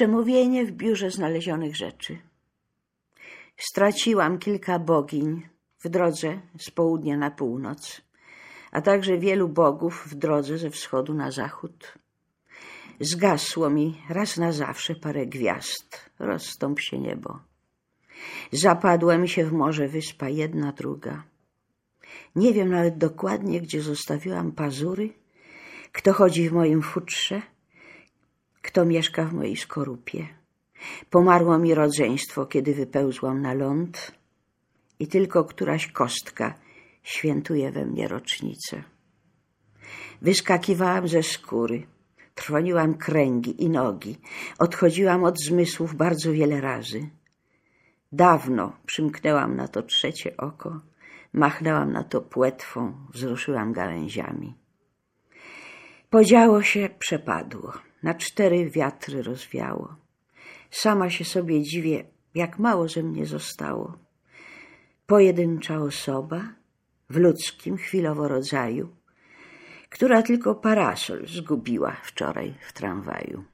Przemówienie w biurze znalezionych rzeczy. Straciłam kilka bogiń w drodze z południa na północ, a także wielu bogów w drodze ze wschodu na zachód. Zgasło mi raz na zawsze parę gwiazd, rozstąp się niebo. Zapadła mi się w morze wyspa jedna, druga. Nie wiem nawet dokładnie, gdzie zostawiłam pazury, kto chodzi w moim futrze, kto mieszka w mojej skorupie. Pomarło mi rodzeństwo, kiedy wypełzłam na ląd i tylko któraś kostka świętuje we mnie rocznicę. Wyskakiwałam ze skóry, trwoniłam kręgi i nogi, odchodziłam od zmysłów bardzo wiele razy. Dawno przymknęłam na to trzecie oko, machnęłam na to płetwą, wzruszyłam gałęziami. Podziało się, przepadło, na cztery wiatry rozwiało. Sama się sobie dziwię, jak mało ze mnie zostało. Pojedyncza osoba w ludzkim chwilowo rodzaju, która tylko parasol zgubiła wczoraj w tramwaju.